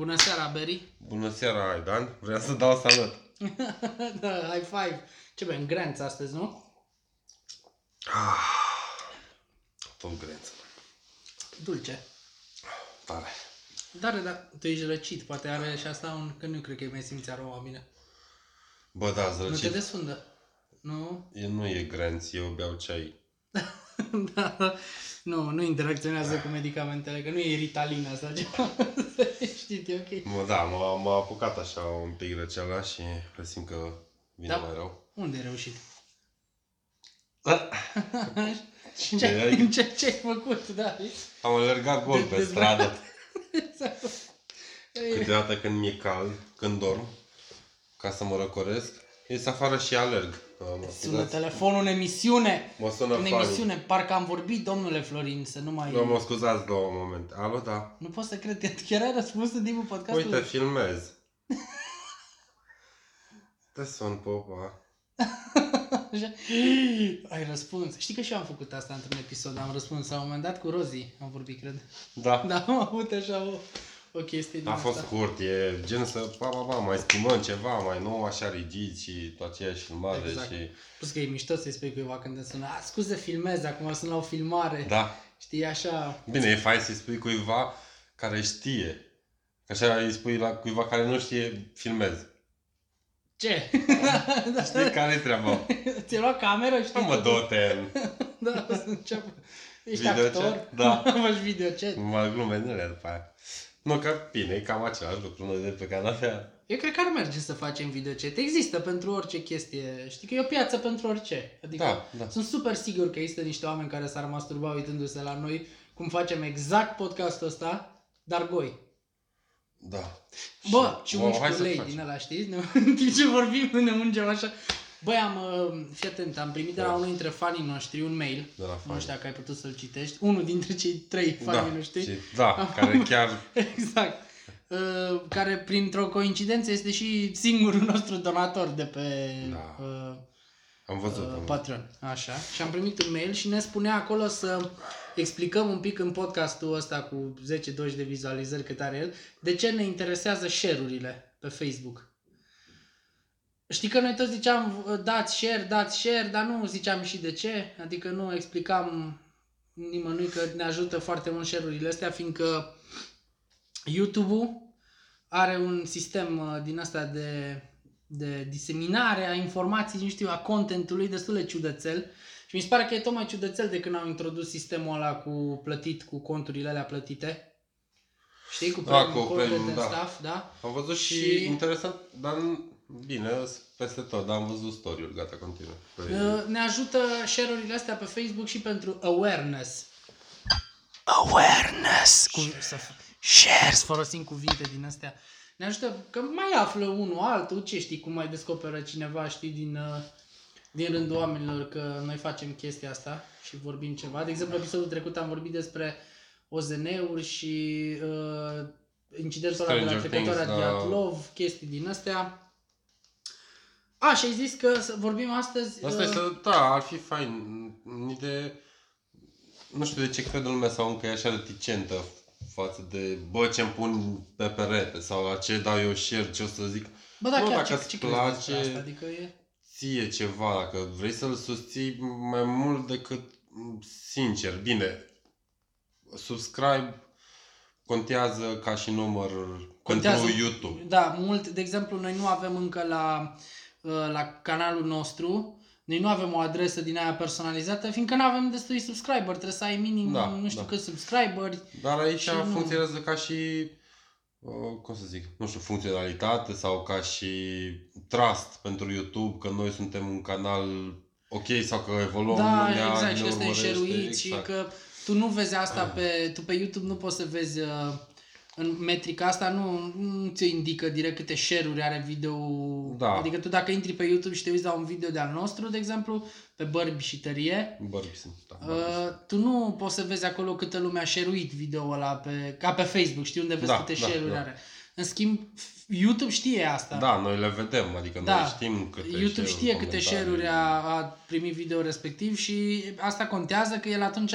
Bună seara, Beri. Bună seara, Aidan. Vreau să dau salut. da, high five. Ce bem, granț astăzi, nu? Tot grență. Dulce. Tare. Dar, dar, tu ești răcit, poate are și asta un... Că nu cred că îi mai simți aroma bine. Bă, da, Nu te zrăcit. desfundă. Nu? E, nu e grenț, eu beau ceai. da, da. Nu, nu interacționează cu medicamentele, că nu e ritalina sau ceva. Știi, e ok. Mă, da, m-a, m-a apucat așa un pic răceala și presimt că vine Da. mai rău. Unde ai reușit? Cine Ce, ai? ce, ce ai făcut, da? Am alergat gol De- pe dezbrăcat. stradă. Ei, Câteodată când mi-e cald, când dorm, ca să mă răcoresc, ies afară și alerg. Mă Sună scuzați. telefonul în emisiune. Mă sună În Fanny. emisiune, parcă am vorbit, domnule Florin, să nu mai... Vă mă scuzați două momente. Alo, da. Nu pot să cred că chiar ai răspuns în timpul podcastului. Uite, filmez. Te sun, popa. Așa. Ai răspuns. Știi că și eu am făcut asta într-un episod. Am răspuns la un moment dat cu Rozi. Am vorbit, cred. Da. Da, am avut așa o, o chestie din A fost asta. scurt, e gen să, pa, pa, pa, mai schimbăm ceva, mai nu așa rigid și tot aceeași filmare Exact. și... Plus că e mișto să-i spui cuiva când te sună. A, scuze, filmez, acum sunt la o filmare. Da. Știi, așa. Bine, e fain să-i spui cuiva care știe. Că așa îi spui la cuiva care nu știe, filmez. Ce? Știi care e treaba? Ți-ai luat cameră? Știi? Nu mă dă-te Da, o să înceapă. Ești Video actor? chat? Da. Faci video chat. Mă glume din alea după aia. Nu, că bine, e cam același lucru, noi de pe canapea. Eu cred că ar merge să facem video chat. Există pentru orice chestie. Știi că e o piață pentru orice. Adică Da, da. sunt super sigur că există niște oameni care s-ar masturba uitându-se la noi cum facem exact podcastul ăsta, dar goi. Da. Bă, și Bă, ungi hai cu să lei facem. din ăla, știți? Ne- În timp ce vorbim, ne ungem așa. Băi, am, uh, fii atent, am primit de la Da. unul dintre fanii noștri un mail. De la Nu fani. știu dacă ai putut să-l citești. Unul dintre cei trei Da, fani noștri. și, da, care chiar Exact. Uh, care, printr-o coincidență, este și singurul nostru donator de pe Da. uh, am văzut. uh, am Patreon. Așa. Și am primit un mail și ne spunea acolo să explicăm un pic în podcastul ăsta cu 10-20 de vizualizări cât are el, de ce ne interesează share-urile pe Facebook. Știi că noi toți ziceam uh, dați share, dați share, dar nu ziceam și de ce. Adică nu explicam nimănui că ne ajută foarte mult share-urile astea, fiindcă YouTube-ul are un sistem uh, din asta de, de diseminare a informației, nu știu, a contentului destul de ciudățel. Și mi se pare că e tot mai ciudățel de când au introdus sistemul ăla cu plătit, cu conturile alea plătite. Știi, cu Da, premium cu content premium, and da. stuff, da? Am văzut și, Și- interesant, dar nu- bine, sunt peste tot, dar am văzut story-uri, gata, continuă. Păi, Uh, Ne ajută share-urile astea pe Facebook și pentru awareness. Awareness! Cu, să, f- share, să folosim cuvinte din astea. Ne ajută că mai află unul altul, ce știi, cum mai descoperă cineva, știi, din, uh, din rândul oamenilor că noi facem chestia asta și vorbim ceva. De exemplu, episodul trecut am vorbit despre OZN-uri și uh, incidentul ăla de la Stranger trecătoarea Things, da. Diatlov, chestii din astea. A, și ai zis că să vorbim astăzi... Asta uh, este, da, ar fi fain. În idee, nu știu de ce cred în lumea sau încă e așa reticentă față de, bă, ce-mi pun pe perete sau la ce dau eu share, ce o să zic. Bă, da, Nu, chiar, dacă ce, îți ce crezi despre place- asta? Adică e... ție ceva, dacă vrei să-l susții mai mult decât sincer. Bine, subscribe contează ca și număr Contează. pentru YouTube. Da, mult, de exemplu, noi nu avem încă la, uh, la canalul nostru, noi nu avem o adresă din aia personalizată, fiindcă nu avem destui subscriber, trebuie să ai minim, Da, nu știu da. cât subscriberi. Dar aici Și nu- funcționează ca și, uh, cum să zic, nu știu, funcționalitate sau ca și trust pentru YouTube, că noi suntem un canal ok sau că evoluăm Da, lumea, exact, și ne că suntem urmărește, șeruiți și exact. că tu nu vezi asta pe, tu pe YouTube nu poți să vezi uh, în metrica asta nu, nu ți indică direct câte share-uri are video. Da. Adică tu dacă intri pe YouTube și te uiți la un video de-al nostru, de exemplu, pe bărbi și tărie, Bărbi sunt, da. uh, tu nu poți să vezi acolo câtă lume a share-uit video ăla pe, ca pe Facebook, știi unde vezi Da, câte da, share-uri da. are. În schimb, YouTube știe asta. Da, noi le vedem, adică Da. noi știm câte YouTube share-uri, știe câte comentarii. share-uri a, a primit video respectiv și asta contează că el atunci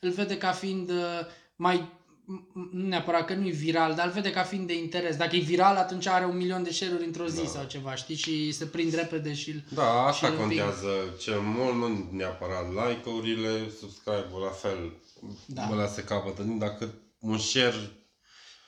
îl vede ca fiind uh, mai m- nu neapărat că nu e viral, dar îl vede ca fiind de interes. Dacă e viral, atunci are un milion de share-uri într-o zi Da. sau ceva, știi? Și se prind repede și îl... Da, asta și îl împing. contează cel mult, nu neapărat like-urile, subscribe-ul la fel. Da. Da. Ăla se capătă, dacă un share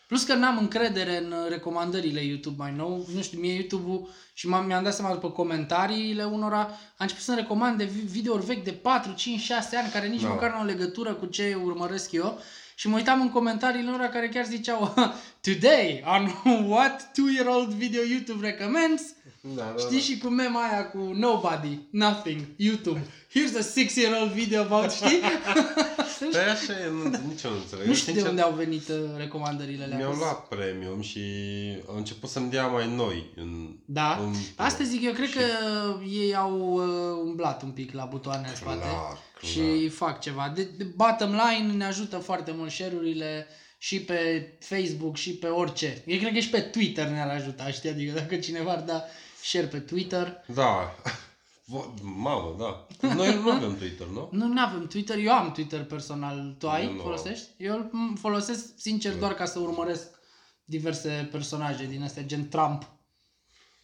Plus că n-am încredere în uh, recomandările YouTube mai nou. Nu știu, mie YouTube-ul și m-am, mi-am dat seama după comentariile unora, a început să-mi recomande vi- videouri vechi de 4, 5, 6 ani care nici Da. măcar nu au legătură cu ce urmăresc eu. Și mă uitam în comentariile lor care chiar ziceau Today on what two-year-old video YouTube recommends Da, da, Știi și cu mema aia cu Nobody, Nothing, YouTube Here's a six-year-old video about, știi? Păi așa e, nu, nici eu nu înțeleg. nu știu de Sincer, unde au venit uh, recomandările alea. Mi-au luat premium și au început să-mi dea mai noi. În, Da? în, Asta zic, eu cred Și- că ei au uh, umblat un pic la butoane în spate Clar, clar. și fac ceva. De, de bottom line ne ajută foarte mult share-urile și pe Facebook și pe orice. Eu cred că și pe Twitter ne-ar ajuta, știi? Adică dacă cineva ar da share pe Twitter. Da. Vo- Mamă, da. Noi nu avem Twitter, nu? Nu nu avem Twitter, eu am Twitter personal. Tu ai? Eu nu folosești? Eu îl m- folosesc sincer doar ca să urmăresc diverse personaje din astea, gen Trump.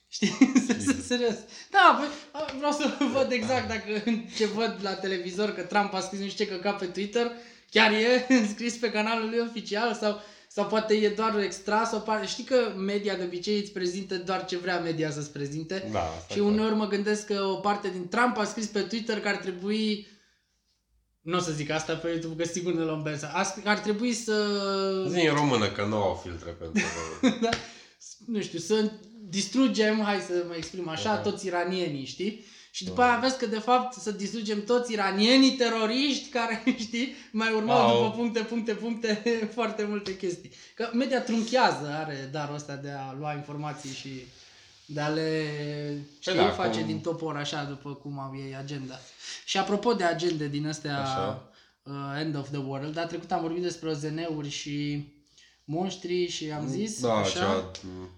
Știi? Serios. Da, păi, a, vreau să văd exact dacă ce văd la televizor că Trump a scris nu știu ce căcat pe Twitter, chiar e scris pe canalul lui oficial sau, sau poate e doar extras sau par... Știi că media de obicei îți prezintă doar ce vrea media să-ți prezinte? Da, asta Și e clar. uneori mă gândesc că o parte din Trump a scris pe Twitter că ar trebui nu o să zic asta pe YouTube, că sigur ne luăm benza. A scris- Ar trebui să... Zi în română că nu au filtre pentru da, nu știu, să distrugem, hai să mă exprim așa, Aha. toți iranienii, știi? Și după Da. aia vezi că de fapt să distrugem toți iranienii teroriști care, știi, mai urmau Au. după puncte, puncte, puncte, foarte multe chestii. Că media trunchează, are darul ăsta de a lua informații și de a le știi, da, face cum- din topor așa după cum au ei agenda. Și apropo de agende din astea Așa. uh, End of the World, dar trecut am vorbit despre OZN-uri și monștri și am zis Da, așa. cea,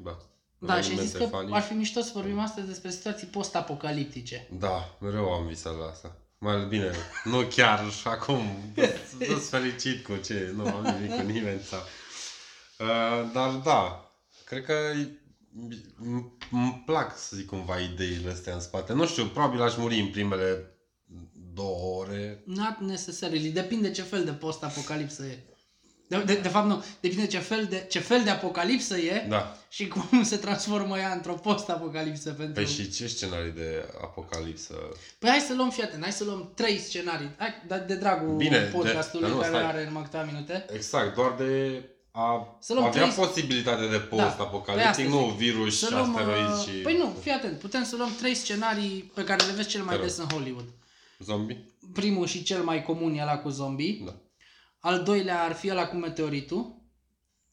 da. Da, și ai zis că Evenimente funny. ar fi mișto să vorbim astăzi despre situații post-apocaliptice. Da, mereu am visat la asta. Mai bine, nu chiar acum, sunt fericit cu ce, nu am nimic cu nimeni sau... Uh, dar da, cred că îmi- îmi plac, să zic cumva, ideile astea în spate. Nu știu, probabil aș muri în primele două ore. Not necessarily. Depinde ce fel de post-apocalipsă e. De, de, de fapt nu, depinde ce fel de, ce fel de apocalipsă e Da. și cum se transformă ea într-o post-apocalipsă pentru... Păi și ce scenarii de apocalipsă? Păi hai să luăm, fii atent, hai să luăm trei scenarii. Hai, dar de dragul Bine, de- podcastului dar nu, care stai. are numai câteva minute. Exact, doar de a Să luăm avea trei- posibilitate de Da, păi post-apocaliptic, asta nu zic. virus, Să luăm, asteroizi uh, și... Păi nu, fii atent, putem să luăm trei scenarii pe care le vezi cel mai Te rog. des în Hollywood. Zombie? Primul și cel mai comun e ăla cu zombie. Da. Al doilea ar fi ăla cu meteoritul.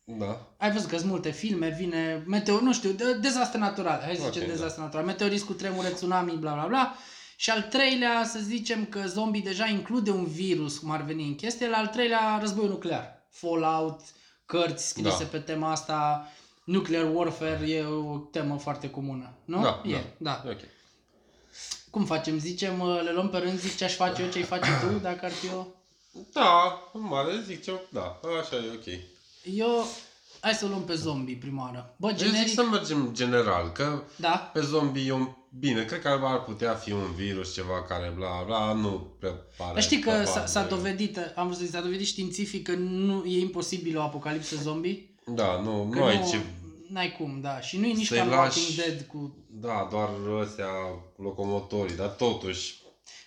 Da. Ai văzut că sunt multe filme, vine meteor, nu știu, de, dezastre naturale, hai să Ok, zicem da. dezastre naturale, meteorism cu tremure, tsunami, bla bla bla. Și al treilea, să zicem că zombie deja include un virus, cum ar veni în chestie, la al treilea război nuclear. Fallout, cărți scrise Da. pe tema asta, nuclear warfare e o temă foarte comună, nu? Da, e, da. E ok. Cum facem? Zicem, uh, le luăm pe rând, zic ce aș face eu, ce ai face tu, dacă ar fi eu? Da, în mare zic ce... Da, așa e ok. Eu, hai să o luăm pe zombie prima oară. Bă, Eu zic generic, să mergem general, că da, pe zombie e un... Bine, cred că ar putea fi un virus, ceva care bla bla, nu prea pare. Dar știi că s-a, probabil. s-a dovedit, am vrut să zic, s-a dovedit științific că nu e imposibil o apocalipsă zombie? Da, nu, Că nu ai ce... N-ai cum, da. Și nu e nici Să-i ca în lași- Walking Dead cu... Da, doar ăstea locomotorii, dar totuși...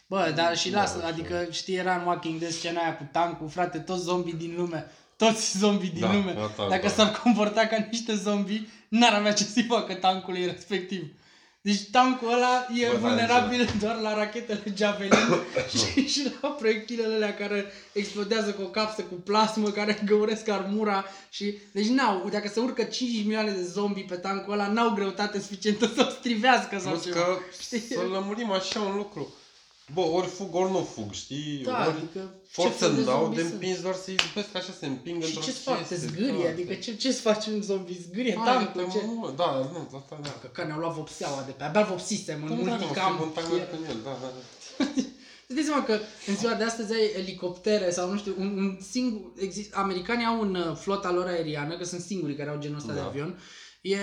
Bă, dar și Da, lasă, știu. adică știi, era în Walking Dead scena aia cu tancul, frate, toți zombii din lume. Toți zombii din Da, lume. da, da, Dacă da. s-ar comporta ca niște zombii, n-ar avea ce să-i facă tancului respectiv. Deci tancul ăla e Bă, vulnerabil doar la rachetele Javelin și, și la proiectilele alea care explodează cu o capsă cu plasmă, care găuresc armura și... Deci n-au, dacă se urcă 5 milioane de zombi pe tancul ăla, n-au greutate suficientă să o strivească sau Plus ceva. că Știi? să lămurim așa un lucru. Bă, ori fug, ori nu fug, știi? Da, ori adică ce forță fel de îmi dau zombi de sunt? împins doar să-i zbesc așa, se împing Și într-o ce-ți fac? Te chestie, zgârie? da, Adică te- ce, ce-ți faci un zombie? Zgârie Hai, tancul? te- Ce? mă, Da, nu, asta da. Că, că ne-au luat vopseaua de pe... Abia vopsisem în Da, da, mă, multicam. fug un timer când el, da, da, da. Îți dai seama că în ziua de astăzi ai elicoptere sau nu știu, un, un singur, exist, americanii au în uh, flota lor aeriană, că sunt singurii care au genul ăsta de Da. avion, e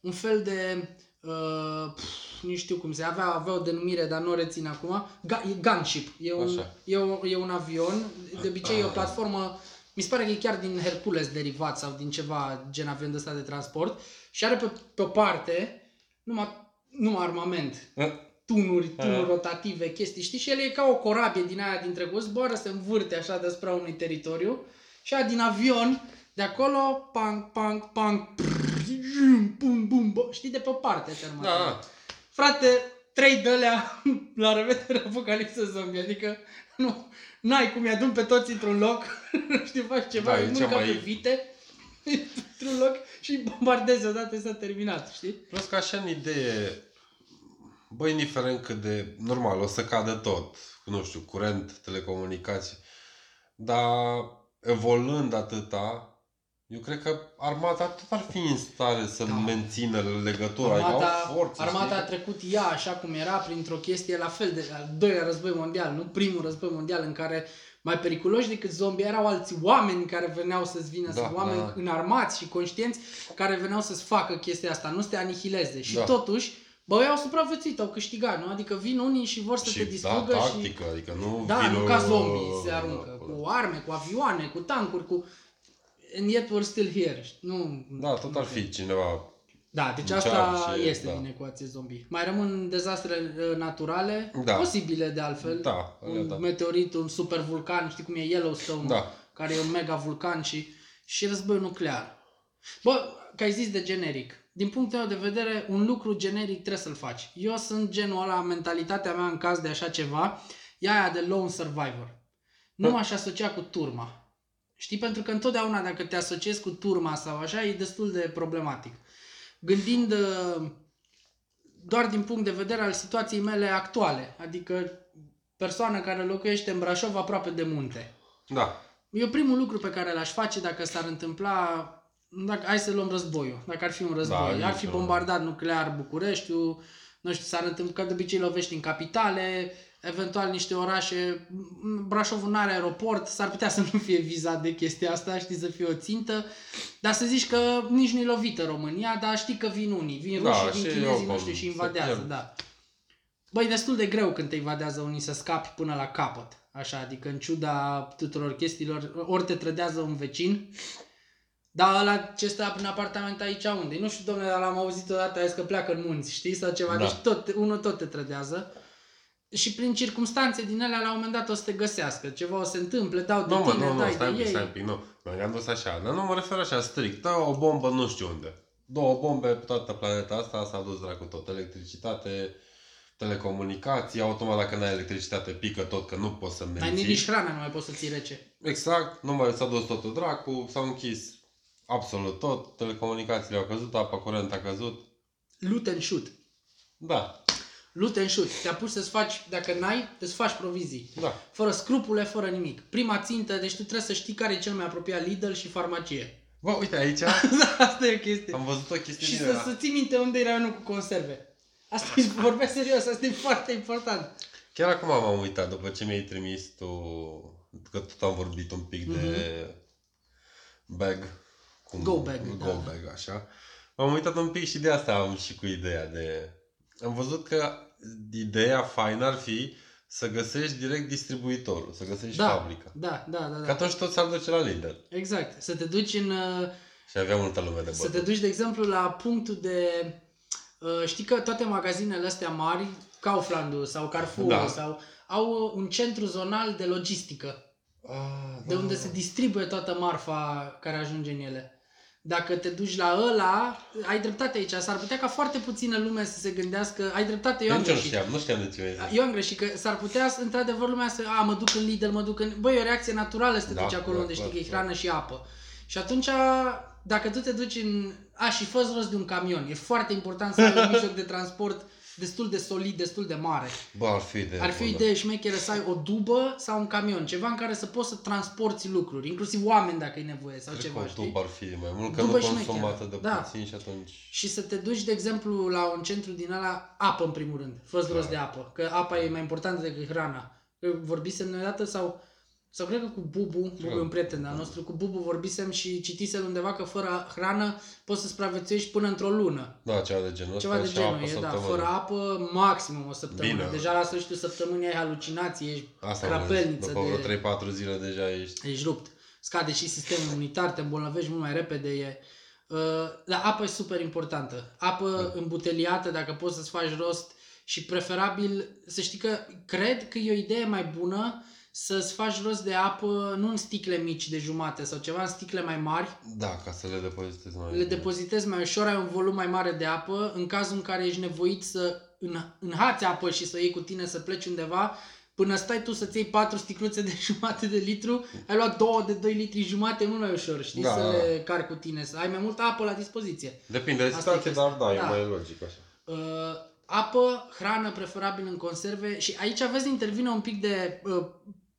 un fel de, uh, pf, nu știu cum se, avea, avea o denumire, dar nu o rețin acum, Ga, e gunship, e un, Așa. e, un, e un avion, de obicei e o platformă, mi se pare că e chiar din Hercules derivat sau din ceva gen avion de ăsta de transport și are pe, pe o parte numai, numai armament tunuri, tunuri Ah. rotative, chestii, știi? Și el e ca o corabie din aia din trecut, zboară, se învârte așa despre unui teritoriu și aia din avion, de acolo, pang, pang, pang, bum, bum, bum, știi, de pe o parte terminat. Da, da. Frate, trei de alea la revedere apocalipsă zombie, adică nu, n-ai cum i-adun pe toți într-un loc, știi, faci ceva, Da, da, e îi cea mâncă mai- pe vite într-un loc și îi bombardezi odată s-a terminat, știi? Plus că așa în idee, băi, indiferent cât de normal, o să cadă tot, nu știu, curent, telecomunicații, dar evoluând atâta, eu cred că armata tot ar fi în stare să Da. mențină legătura, Armata, adică au forță, armata a știi? trecut ea așa cum era printr-o chestie la fel de al doilea război mondial, nu primul război mondial în care mai periculoși decât zombie erau alți oameni care veneau să-ți vină, Da, da, oameni da, da. înarmați și conștienți care veneau să-ți facă chestia asta, nu să te anihileze. Și Da. totuși, bă, ei au supraviețuit, au câștigat, nu? Adică vin unii și vor să te Și da, distrugă și... tactică, adică nu Da, vină... nu ca zombie se aruncă, Da, cu arme, cu avioane, cu tancuri, cu... And yet we're still here. știi? Nu, Da, tot ar fi cineva... Da, deci Încearce, asta este da. din ecuație zombie. Mai rămân dezastre uh, naturale, Da. posibile de altfel. Da, un da. meteorit, un super vulcan, știi cum e Yellowstone, Da. care e un mega vulcan și, și război nuclear. Bă, că ai zis de generic. Din punctul meu de vedere, un lucru generic trebuie să-l faci. Eu sunt genul ăla, mentalitatea mea în caz de așa ceva, e aia de lone survivor. Nu Da. m-aș asocia cu turma. Știi? Pentru că întotdeauna dacă te asociezi cu turma sau așa, e destul de problematic. Gândind uh, doar din punct de vedere al situației mele actuale, adică persoană care locuiește în Brașov aproape de munte. Da, Eu primul lucru pe care l-aș face dacă s-ar întâmpla, dacă, hai să luăm războiul, dacă ar fi un război, Da, ar fi nicio- bombardat nuclear Bucureștiul, nu știu, s-ar întâmpla, că de obicei lovești în capitale, eventual niște orașe, M- Brașovul nu are aeroport, s-ar putea să nu fie vizat de chestia asta, știi, să fie o țintă, dar să zici că nici nu-i lovită România, dar știi că vin unii, vin Da, rușii, vin și chinezii, eu nu știu, și se invadează, pierd. da. Băi, e destul de greu când te invadează unii să scapi până la capăt. Așa, adică în ciuda tuturor chestiilor, ori te trădează un vecin, dar ăla ce stă prin apartament aici unde? Nu știu, domnule, dar l-am auzit odată, a zis că pleacă în munți, știi, sau ceva, Da. deci tot, unul tot te trădează. Și prin circunstanțe din alea, la un moment dat o să te găsească. Ceva o să se întâmple, dau de Nu, mă, tine, nu, nu, dai stai un de pic, ei. stai un pic, nu. M-am dus așa, dar nu mă refer așa strict. Dă o bombă nu știu unde. Două bombe pe toată planeta asta, s-a dus dracu tot. Electricitate, telecomunicații, automat dacă n-ai electricitate pică tot că nu poți să Mai menții. nici hrana nu mai poți să ții rece. Exact, nu mai s-a dus totul dracu, s-au închis absolut tot, telecomunicațiile au căzut, apa curent a căzut. Loot and shoot. Da, Loot and shoot. Te apuci să-ți faci, dacă n-ai, îți faci provizii. da. Fără scrupule, fără nimic. Prima țintă, deci tu trebuie să știi care e cel mai apropiat Lidl și farmacie. Bă, uite aici Asta e o chestie. am văzut o chestie Și din să, ăla. să ții minte unde e raionul cu conserve. Asta e, vorbesc serios, asta e foarte important. Chiar acum m-am uitat după ce mi-ai trimis tu, că tot am vorbit un pic de bag. Cum, Go bag, Go da. bag, așa. M-am uitat un pic și de asta am și cu ideea de... Am văzut că ideea faină ar fi să găsești direct distribuitorul, să găsești Da, fabrica. da, da, da, Că da. atunci tot s-ar duce la Lidl. Exact. Să te duci în... uh, Și avea multă lume de Să bătut. te duci, de exemplu, la punctul de... uh, Știi că toate magazinele astea mari, Kaufland sau Carrefour Da. sau au uh, un centru zonal de logistică. Ah, de da. unde se distribuie toată marfa care ajunge în ele. Dacă te duci la ăla, ai dreptate aici. S-ar putea ca foarte puțină lume să se gândească, ai dreptate, eu am Nici eu nu greșit. știam, nu știam de ce mi-ai zis. Eu am greșit, că s-ar putea, într-adevăr, lumea să, a, mă duc în Lidl, mă duc în... Băi, e o reacție naturală să te Da, duci acolo da, unde știi clar, că e clar. hrană și apă. Și atunci, dacă tu te duci în... A, și fă rost de un camion. E foarte important să ai un mijloc de transport destul de solid, destul de mare. Bă, ar fi de Ar fi o idee șmecheră să ai o dubă sau un camion, ceva în care să poți să transporti lucruri, inclusiv oameni dacă e nevoie sau Cred că ceva, o știi? dubă ar fi mai mult, că Dubă nu și consumă șmecheră. atât de Da. puțin și atunci... Și să te duci, de exemplu, la un centru din ala, apă în primul rând, fă rost de apă, că apa e mai importantă decât hrana. Că Vorbisem noi odată sau, sau cred că cu Bubu, Bubu e un prieten al nostru, cu Bubu vorbisem și citisem undeva că fără hrană poți să supraviețuiești până într-o lună. Da, ceva de genul Ceva ăsta de și apă genul, e, da, săptămână. fără apă, maximum o săptămână. Bine. Deja la sfârșitul săptămânii ai halucinații, ești Asta crapelniță După vreo de... 3-4 zile deja ești... Ești rupt. Scade și sistemul imunitar, te îmbolnăvești mult mai repede. E, uh, dar apa e super importantă. Apă Da. îmbuteliată, dacă poți să-ți faci rost și preferabil, să știi că cred că e o idee mai bună să-ți faci rost de apă nu în sticle mici de jumate sau ceva, în sticle mai mari, Da, ca să le depozitezi mai le depozitezi mai ușor, ai un volum mai mare de apă, în cazul în care ești nevoit să în- înhați apă și să o iei cu tine să pleci undeva, până stai tu să-ți iei patru sticluțe de jumate de litru, ai luat două de 2 litri jumate, mult mai ușor, știi, Da, să da. le cari cu tine, să ai mai multă apă la dispoziție. Depinde de Asta e situație, chestia. dar da, e Da. mai logic așa. Uh, apă, hrană preferabil în conserve și aici aveți de intervine un pic de uh,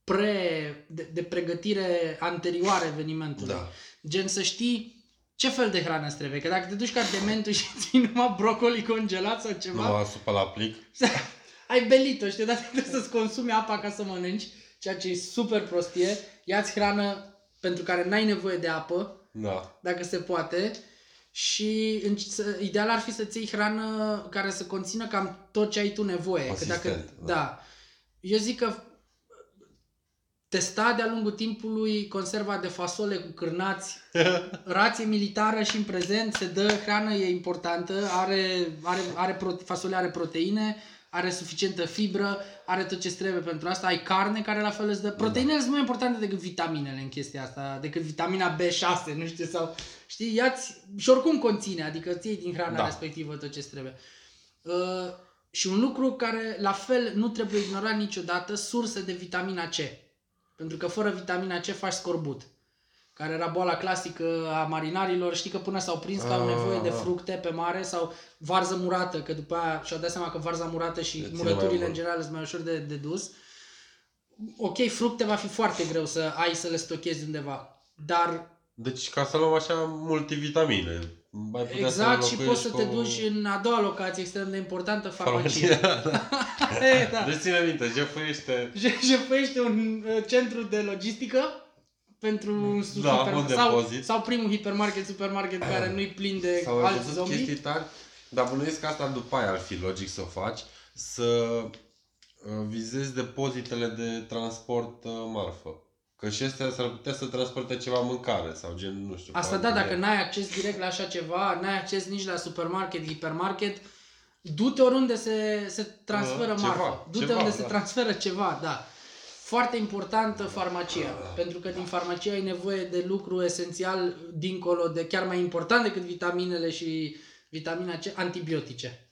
pre, de, de pregătire anterioară evenimentului. Da. Gen să știi ce fel de hrană îți trebuie. Că dacă te duci ca dementul și ții numai brocoli congelat sau ceva, Nu, supă la plic. ai belit-o, știi, dar trebuie să-ți consumi apa ca să mănânci, ceea ce e super prostie. Ia-ți hrană pentru care n-ai nevoie de apă, Da. dacă se poate. Și în, să, ideal ar fi să-ți iei hrană care să conțină cam tot ce ai tu nevoie. Că dacă, Asistent, da. da. Eu zic că testa de-a lungul timpului conserva de fasole cu cârnați, rație militară și în prezent se dă hrană, e importantă, are, are, are prote- fasolea are proteine, are suficientă fibră, are tot ce trebuie pentru asta, ai carne care la fel îți dă. Proteinele sunt mai importante decât vitaminele în chestia asta, decât vitamina B6, nu știu, sau știi, iați și oricum conține, adică ți iei din hrana Da. respectivă tot ce trebuie. Uh, și un lucru care la fel nu trebuie ignorat niciodată, surse de vitamina C. Pentru că fără vitamina C faci scorbut. Care era boala clasică a marinarilor. Știi că până s-au prins că au Ah, nevoie de ah. fructe pe mare sau varză murată, că după aia și-au dat seama că varza murată și Le ține murăturile mai în mult. general sunt mai ușor de, de dus. Ok, fructe va fi foarte greu să ai să le stochezi undeva. Dar Deci ca să luăm așa multivitamine. Mai putea exact să și înlocuiești poți să te cu- duci în a doua locație extrem de importantă, farmacie. Farmacia, da. E, da. Deci ține minte, jefuiește... Je- Jefuiește un uh, centru de logistică pentru un Da, super, un sau, depozit. sau primul hipermarket, supermarket care nu-i plin de Sau ai alți văzut zombie. chestii tari, dar bănuiesc că asta după aia ar fi logic să o faci, să uh, vizezi depozitele de transport uh, marfă. Că și astea s-ar putea să transporte ceva mâncare sau gen, nu știu. Asta da, poate- dacă n-ai acces direct la așa ceva, n-ai acces nici la supermarket, hipermarket, du-te oriunde se, se transferă Uh, ceva, marfă. Du-te ceva, unde se da. transferă ceva, da. Foarte importantă farmacia, pentru că din farmacie ai nevoie de lucru esențial dincolo de, chiar mai important decât vitaminele și vitamina C, antibiotice.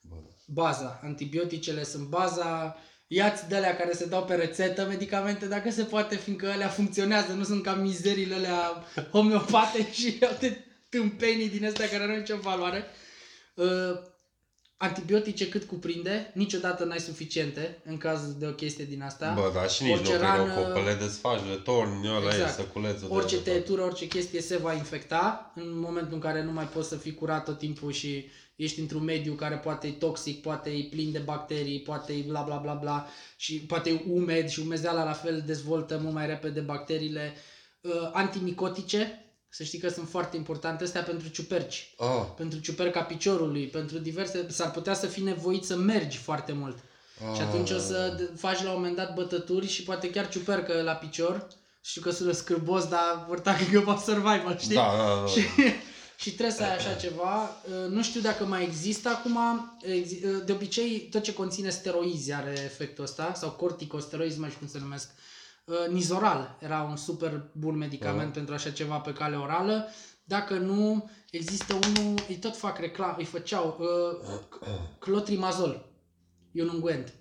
Bun. baza. Antibioticele sunt baza. Iați de alea care se dau pe rețetă medicamente dacă se poate, fiindcă alea funcționează, nu sunt ca mizeriile alea homeopate și alte tâmpenii din astea care nu au nicio valoare. Uh, antibiotice cât cuprinde, niciodată n-ai suficiente în caz de o chestie din asta. Bă, da, și nici Orice nu cred că rană- cu le desfaci, le torni, ăla Exact. e, să culeți Orice tăietură, orice chestie se va infecta în momentul în care nu mai poți să fii curat tot timpul și ești într-un mediu care poate e toxic, poate e plin de bacterii, poate e bla bla bla bla și poate e umed și umezeala la fel dezvoltă mult mai repede bacteriile. Uh, antimicotice, să știi că sunt foarte importante astea pentru ciuperci, Ah, pentru ciuperca piciorului, pentru diverse, s-ar putea să fii nevoit să mergi foarte mult. Și atunci o să d- faci la un moment dat bătături și poate chiar ciupercă la picior. Știu că sună scârbos, dar vor că va survival, știi? Da, da, da. Și, și trebuie să ai așa ceva. Uh, Nu știu dacă mai există acum. Exi- uh, De obicei, tot ce conține steroizi are efectul ăsta, sau corticosteroizi, nu mai știu cum se numesc. Uh, Nizoral era un super bun medicament Mhm. pentru așa ceva pe cale orală. Dacă nu, există unul, îi tot fac reclamă, îi făceau, uh, clotrimazol. E un ungent.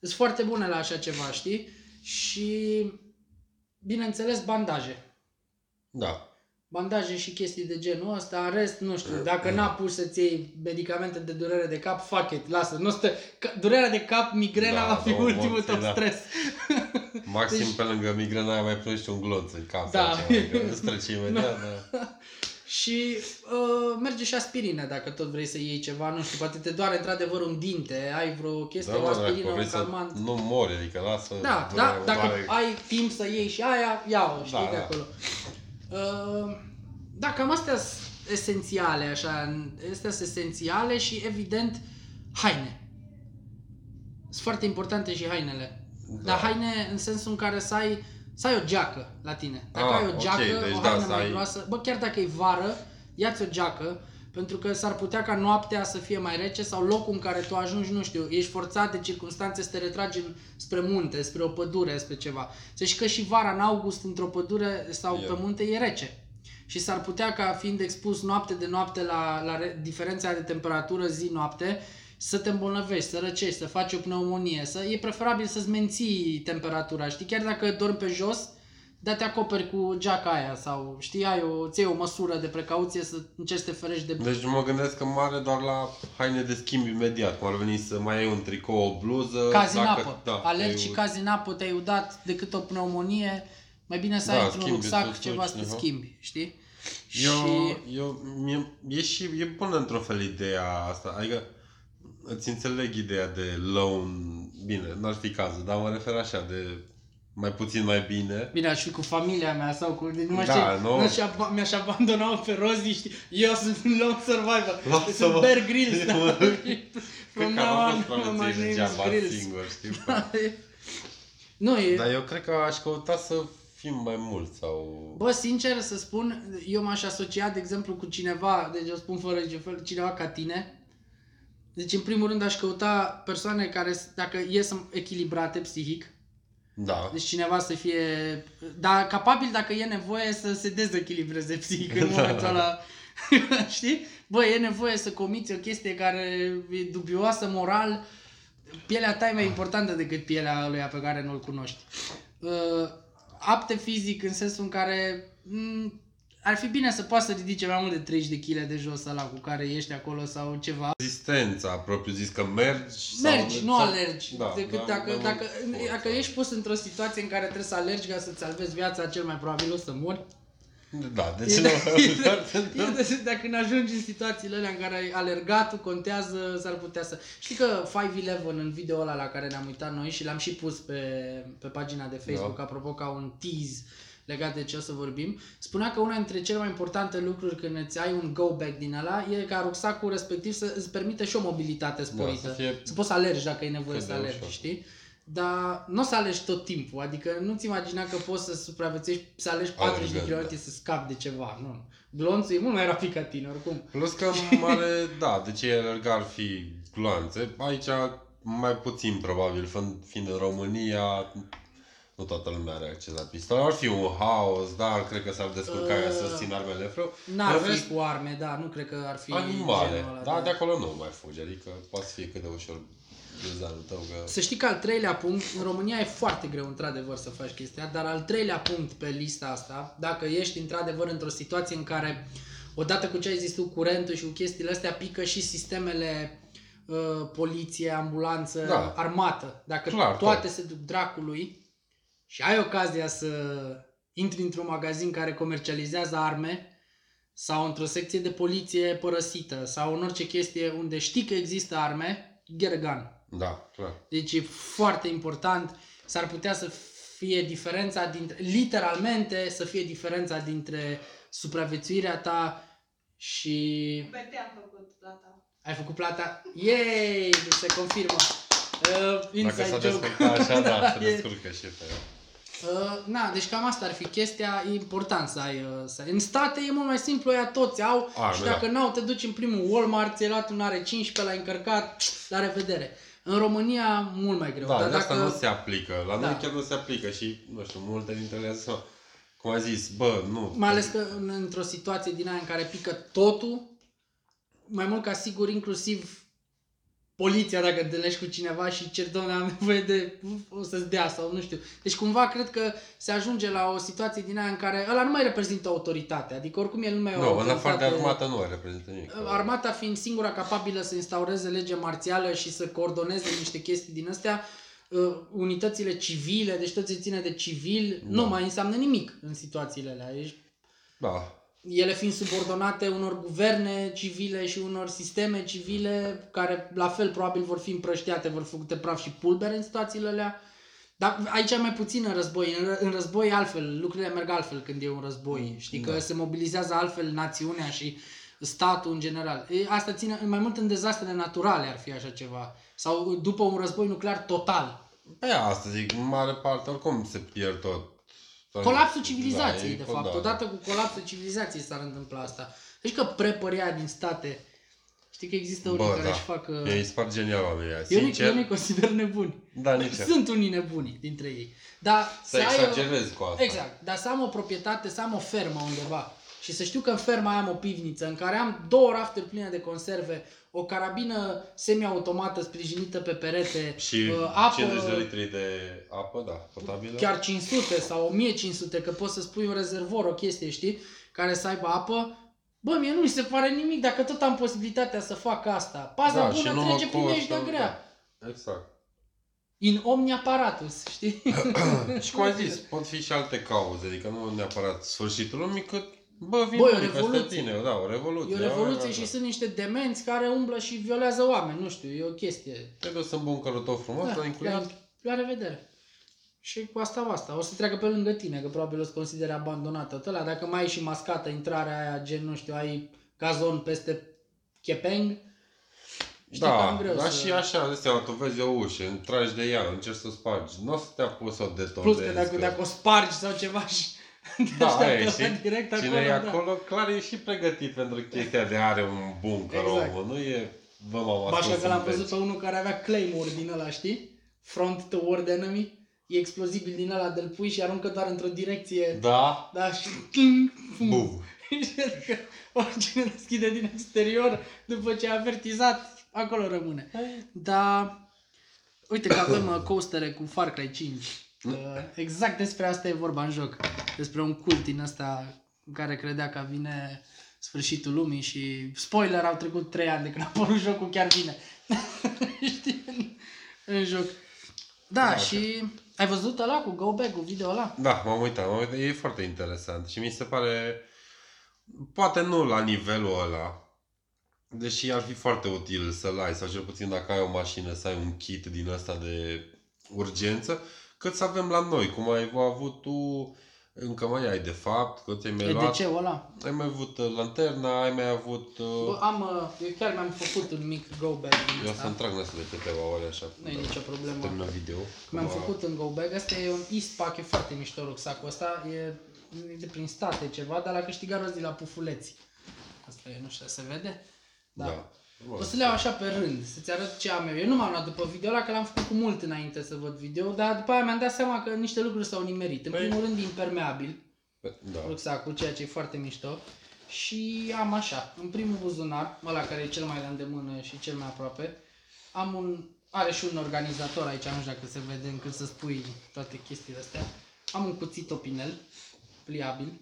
Sunt foarte bune la așa ceva, știi? Și, bineînțeles, bandaje. Da. Bandaje și chestii de genul ăsta, în rest, nu știu, dacă n-a pus să-ți iei medicamente de durere de cap, fuck it, lasă, nu stă, ca- durerea de cap, migrena Da, va fi două ultimul morți, tău da. stres. Maxim Deci- pe lângă migrena aia mai pune și un glonț în cap. Da. sau ceva, adică Îți trece imediat, da. Și uh, merge și aspirină dacă tot vrei să iei ceva, nu știu, poate te doare într-adăvăr un dinte, ai vreo chestie, Da, o mă, aspirină, dacă un vrei să calmant. nu mori, adică lasă Da, durerea da, mă dacă doare. ai timp să iei și aia, ia-o, știi, Da, de da. acolo. Uh, da, cam astea sunt esențiale, așa, astea sunt esențiale și, evident, haine. Sunt foarte importante și hainele. Da. Dar haine în sensul în care să ai, să ai o geacă la tine. Dacă Ah, ai o ok, geacă, deci o da, haină să mai ai- groasă, bă, chiar dacă e vară, ia-ți o geacă, pentru că s-ar putea ca noaptea să fie mai rece sau locul în care tu ajungi, nu știu, ești forțat de circunstanțe să te retragi în, spre munte, spre o pădure, spre ceva. Să știi că și vara în august într-o pădure sau E. pe munte e rece. Și s-ar putea ca fiind expus noapte de noapte la, la re- diferența de temperatură zi-noapte, să te îmbolnăvești, să răcești, să faci o pneumonie, să e preferabil să-ți menții temperatura, știi? Chiar dacă dormi pe jos, dar te acoperi cu geaca aia sau știi, ai o, ți o măsură de precauție să încerci să te ferești de... Deci mă gândesc că mare doar la haine de schimb imediat, cum ar veni să mai ai un tricou, o bluză. Cazi în dacă- apă. Da, Alergi și e- cazi în apă, te-ai udat decât o pneumonie, mai bine să Da, ai într-un schimbi, rucsac îți ceva duci, să te aha. schimbi, știi? Eu, Și eu, mie, e și, e bună într-un fel ideea asta, adică îți înțeleg ideea de lone, bine, n-ar fi cazul, dar mă refer așa, de mai puțin mai bine. Bine, aș fi cu familia mea sau cu... Deci nu mai Da, știu, nu? nu și mi-aș abandona pe Rozi, știi? Eu sunt un lone survivor. Lasă-mă. Sunt Bear Grylls, da. Mă- From Cred că now am on, fost my plănuțit name is degeaba Grills. singur, știi? Nu, e... Dar eu cred că aș căuta să fim mai mulți sau... Bă, sincer să spun, eu m-aș asocia, de exemplu, cu cineva, deci eu spun fără nicio fel, cineva ca tine. Deci, în primul rând, aș căuta persoane care, s- dacă ies echilibrate psihic, Da. deci cineva să fie, dar capabil dacă e nevoie să se dezechilibreze psihic în Da. momentul ăla. Știi? Bă, e nevoie să comiți o chestie care e dubioasă moral, pielea ta e mai importantă decât pielea lui pe care nu-l cunoști. Uh, apte fizic în sensul în care m- ar fi bine să poată să ridice mai mult de 30 de kg de jos ăla cu care ești acolo sau ceva. Rezistența, propriu zis, că mergi Mergi, sau... nu sau- alergi. Da, decât da, dacă, mai mult dacă, forță. dacă ești pus într-o situație în care trebuie să alergi ca să-ți salvezi viața, cel mai probabil o să mori. Da, E deci nu... e de- Dacă când ajungi în situațiile alea în care ai alergatul contează, s-ar putea să... Știi că 5-11 în video ăla la care ne-am uitat noi și l-am și pus pe, pe pagina de Facebook, Da. apropo ca un tease legat de ce o să vorbim, spunea că una dintre cele mai importante lucruri când îți ai un go-back din ăla e ca rucsacul respectiv să îți permită și o mobilitate sporită. Da, să fie să poți să alergi dacă e nevoie cât să de alergi, ușor. știi? Dar nu o să alegi tot timpul, adică nu-ți imagina că poți să supraviețuiești, să alegi 40 de Alergând, km da. să scapi de ceva, nu. Glonțul e mult mai rapid ca tine, oricum. Plus că mare, da, de ce alerga ar fi gloanțe. Aici mai puțin probabil, fiind, fiind în România, nu toată lumea are acces la pistol. Ar fi un haos, dar cred că s-ar descurca Uh, să țin armele frâu. N-ar În fi rest, cu arme, da, nu cred că ar fi Animale, genul ăla, da, de acolo nu mai fugi, adică poate fi cât de ușor dezanul tău că... Să știi că al treilea punct, în România e foarte greu într-adevăr să faci chestia, dar al treilea punct pe lista asta, dacă ești într-adevăr într-o situație în care, odată cu ce ai zis tu, curentul și cu chestiile astea, pică și sistemele uh, poliție, ambulanță, Da. armată. Dacă Clar, toate clar. se duc dracului și ai ocazia să intri într-un magazin care comercializează arme sau într-o secție de poliție părăsită sau în orice chestie unde știi că există arme, get a gun. Da, clar. Deci e foarte important, s-ar putea să fie diferența dintre, literalmente să fie diferența dintre supraviețuirea ta și Pe te am făcut plata. ai făcut plata. Yay! Deci se confirmă. Uh, Dacă inside s-a joke. descurcat așa, da, se e- descurcă și pe Uh, na, deci cam asta ar fi chestia, e important să ai, uh, să ai. În state e mult mai simplu, ea toți au Arme, și dacă da. n-au, te duci în primul Walmart, ți-ai luat un are 15, l-ai încărcat, la revedere. În România, mult mai greu. Da, dar de asta dacă... nu se aplică. La Da. noi chiar nu se aplică și, nu știu, multe dintre ele sunt cum a zis, bă, nu. Mai ales că în, într-o situație din aia în care pică totul, mai mult ca sigur, inclusiv poliția dacă te întâlnești cu cineva și cer, doamne, am nevoie de, o să-ți dea sau nu știu. Deci cumva cred că se ajunge la o situație din aia în care ăla nu mai reprezintă autoritate. Adică oricum el nu mai e o Nu, în autoritate. afară de armată nu reprezintă nimic. Armata fiind singura capabilă să instaureze lege marțială și să coordoneze niște chestii din astea, uh, unitățile civile, deci tot ce ține de civil, Da. nu mai înseamnă nimic în situațiile alea. Deci, Da. Ele fiind subordonate unor guverne civile și unor sisteme civile care la fel probabil vor fi împrăștiate, vor fi făcute praf și pulbere în situațiile alea. Dar aici e mai puțin în război. În, ră- în război altfel, lucrurile merg altfel când e un război. Știi că Da. se mobilizează altfel națiunea și statul în general. E, asta ține mai mult în dezastrele naturale ar fi așa ceva. Sau după un război nuclear total. Pe asta zic, în mare parte oricum se pierd tot. Colapsul Da, civilizației, e- de fapt. da. Odată cu colapsul civilizației s-ar întâmpla asta. Deci că prepăria din state, știi că există unii Bă, care da. își fac... uh, Mi se par genial oamenii ăia. Eu nu, Sincer, eu nu consider nebuni. da, nici eu. Sunt unii nebuni dintre ei. Dar Să ai o- exagerezi cu asta. Exact. Dar să am o proprietate, să am o fermă undeva și să știu că în ferma aia am o pivniță în care am două rafturi pline de conserve, o carabină semi-automată sprijinită pe perete, Și uh, apă, 50 de litri de apă, da, potabilă. chiar 500 sau 1500, că poți să spui un rezervor, o chestie, știi, care să aibă apă. Bă, mie nu mi se pare nimic dacă tot am posibilitatea să fac asta. Paza da, și bună nu trece mă prin ești de costă, grea. Da. Exact. In omni apparatus, știi? și cum ai zis, pot fi și alte cauze, adică nu neapărat sfârșitul lumii, cât Bă, vin Băi, o unii peste revoluție. tine, da, o revoluție. E o da, revoluție da, și da. sunt niște demenți care umblă și violează oameni, nu știu, e o chestie. Te duci în buncărul tău frumos, Da, l-ai încuiat. la, la revedere. Și cu asta asta. O să treacă pe lângă tine, că probabil o să considere abandonată. Ăla, dacă mai ai și mascată intrarea aia, gen, nu știu, ai gazon peste chepeng, știi Da, cam greu dar să... și așa, de seama, tu vezi o ușă, tragi de ea, încerci să o spargi. Nu o să te apuci să o detonezi. Plus că dacă, dacă o spargi sau ceva și Da, așteaptă aia, ăla știi? direct Cine acolo, e da. acolo, clar e și pregătit pentru chestia de are un bunker Exact. omul, nu e vă m-am Ba, așa ascuns că l-am în văzut veci. pe unul care avea claymore din ăla, știi? Front toward enemy. E explozibil din ăla de-l pui și aruncă doar într-o direcție. Da, Da, și... Ting, fum. buf. Și adică oricine deschide din exterior, după ce a avertizat, acolo rămâne. Dar, uite că avem uh, coastere cu Far Cry 5. Uh, exact despre asta e vorba în joc. Despre un cult din ăsta în care credea că vine sfârșitul lumii și, spoiler, au trecut 3 ani de când a apărut jocul, chiar vine. Știi? În, în joc. Da, Da, și ai văzut ăla cu Go Back, cu video ăla? Da, m-am uitat, m-am uitat, e foarte interesant și mi se pare, poate nu la nivelul ăla, deși ar fi foarte util să-l ai, sau cel puțin dacă ai o mașină să ai un kit din ăsta de urgență, cât să avem la noi, cum ai avut tu, încă mai ai de fapt, că ți-ai mai E de luat, ce ăla? ai mai avut uh, lanterna, ai mai avut... Bă, Uh, am, uh, eu chiar mi-am făcut un mic go bag din eu o să asta. trag năsul de câteva ore așa. Nu e nicio problemă. Termină video. Mi-am Acum- făcut un go bag. Asta e un Eastpak, e foarte mișto rucsacul ăsta. E, e de prin state ceva, dar l-a câștigat roz de la Pufuleți. Asta e, nu știu, se vede? Da. Da. Bun. O să le iau așa pe rând, să-ți arăt ce am eu. Eu nu m-am luat după video ăla, că l-am făcut cu mult înainte să văd video, dar după aia mi-am dat seama că niște lucruri s-au nimerit. În Păi- primul rând impermeabil, Da. rucsacul, ceea ce e foarte mișto. Și am așa, în primul buzunar, ăla care e cel mai la îndemână și cel mai aproape, am un, are și un organizator aici, nu știu dacă se vede încât să spui toate chestiile astea. Am un cuțit opinel, pliabil,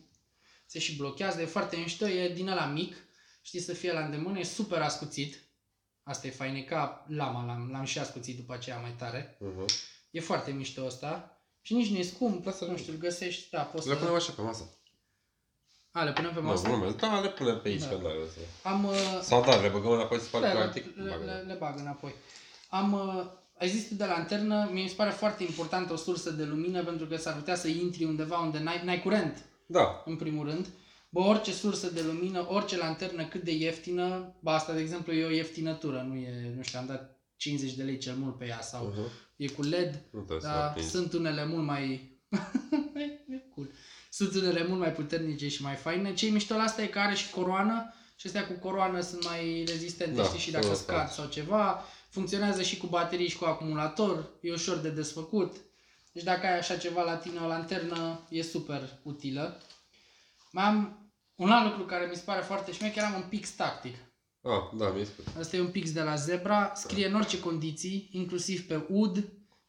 se și blochează, e foarte mișto, e din ăla mic, știi să fie la îndemână, e super ascuțit. Asta e fain, e ca lama, l-am, l-am și ascuțit după aceea mai tare. Uh-huh. E foarte mișto ăsta. Și nici nu e scump, Lasă-l. nu știu, îl găsești, da, poți Le să... punem așa pe masă. A, le punem pe Nu, masă? glumesc. Da, le punem pe aici, Da. că nu are să... Am... Uh, Sau da, le băgăm înapoi să facă le, practic. le, bagă. le, le bag înapoi. Am... Uh, ai zis tu de lanternă, mi se pare foarte important o sursă de lumină pentru că s-ar putea să intri undeva unde n-ai, n-ai curent, Da, în primul rând. Bă, orice sursă de lumină, orice lanternă cât de ieftină, bă, asta de exemplu e o ieftinătură, nu e, nu știu, am dat 50 de lei cel mult pe ea sau uh-huh. e cu LED, nu trebuie să dar aprinzi. sunt unele mult mai... e cool. Sunt unele mult mai puternice și mai faine. Ce mișto la asta e că are și coroană și astea cu coroană sunt mai rezistente, Da, știi, și dacă să scad faci. sau ceva. Funcționează și cu baterii și cu acumulator, e ușor de desfăcut. Deci dacă ai așa ceva la tine, o lanternă e super utilă. Mai am un alt lucru care mi se pare foarte șmecher, am un pix tactic. Ah, da, mi-ai spus. Asta e un pix de la Zebra, scrie în orice condiții, inclusiv pe UD,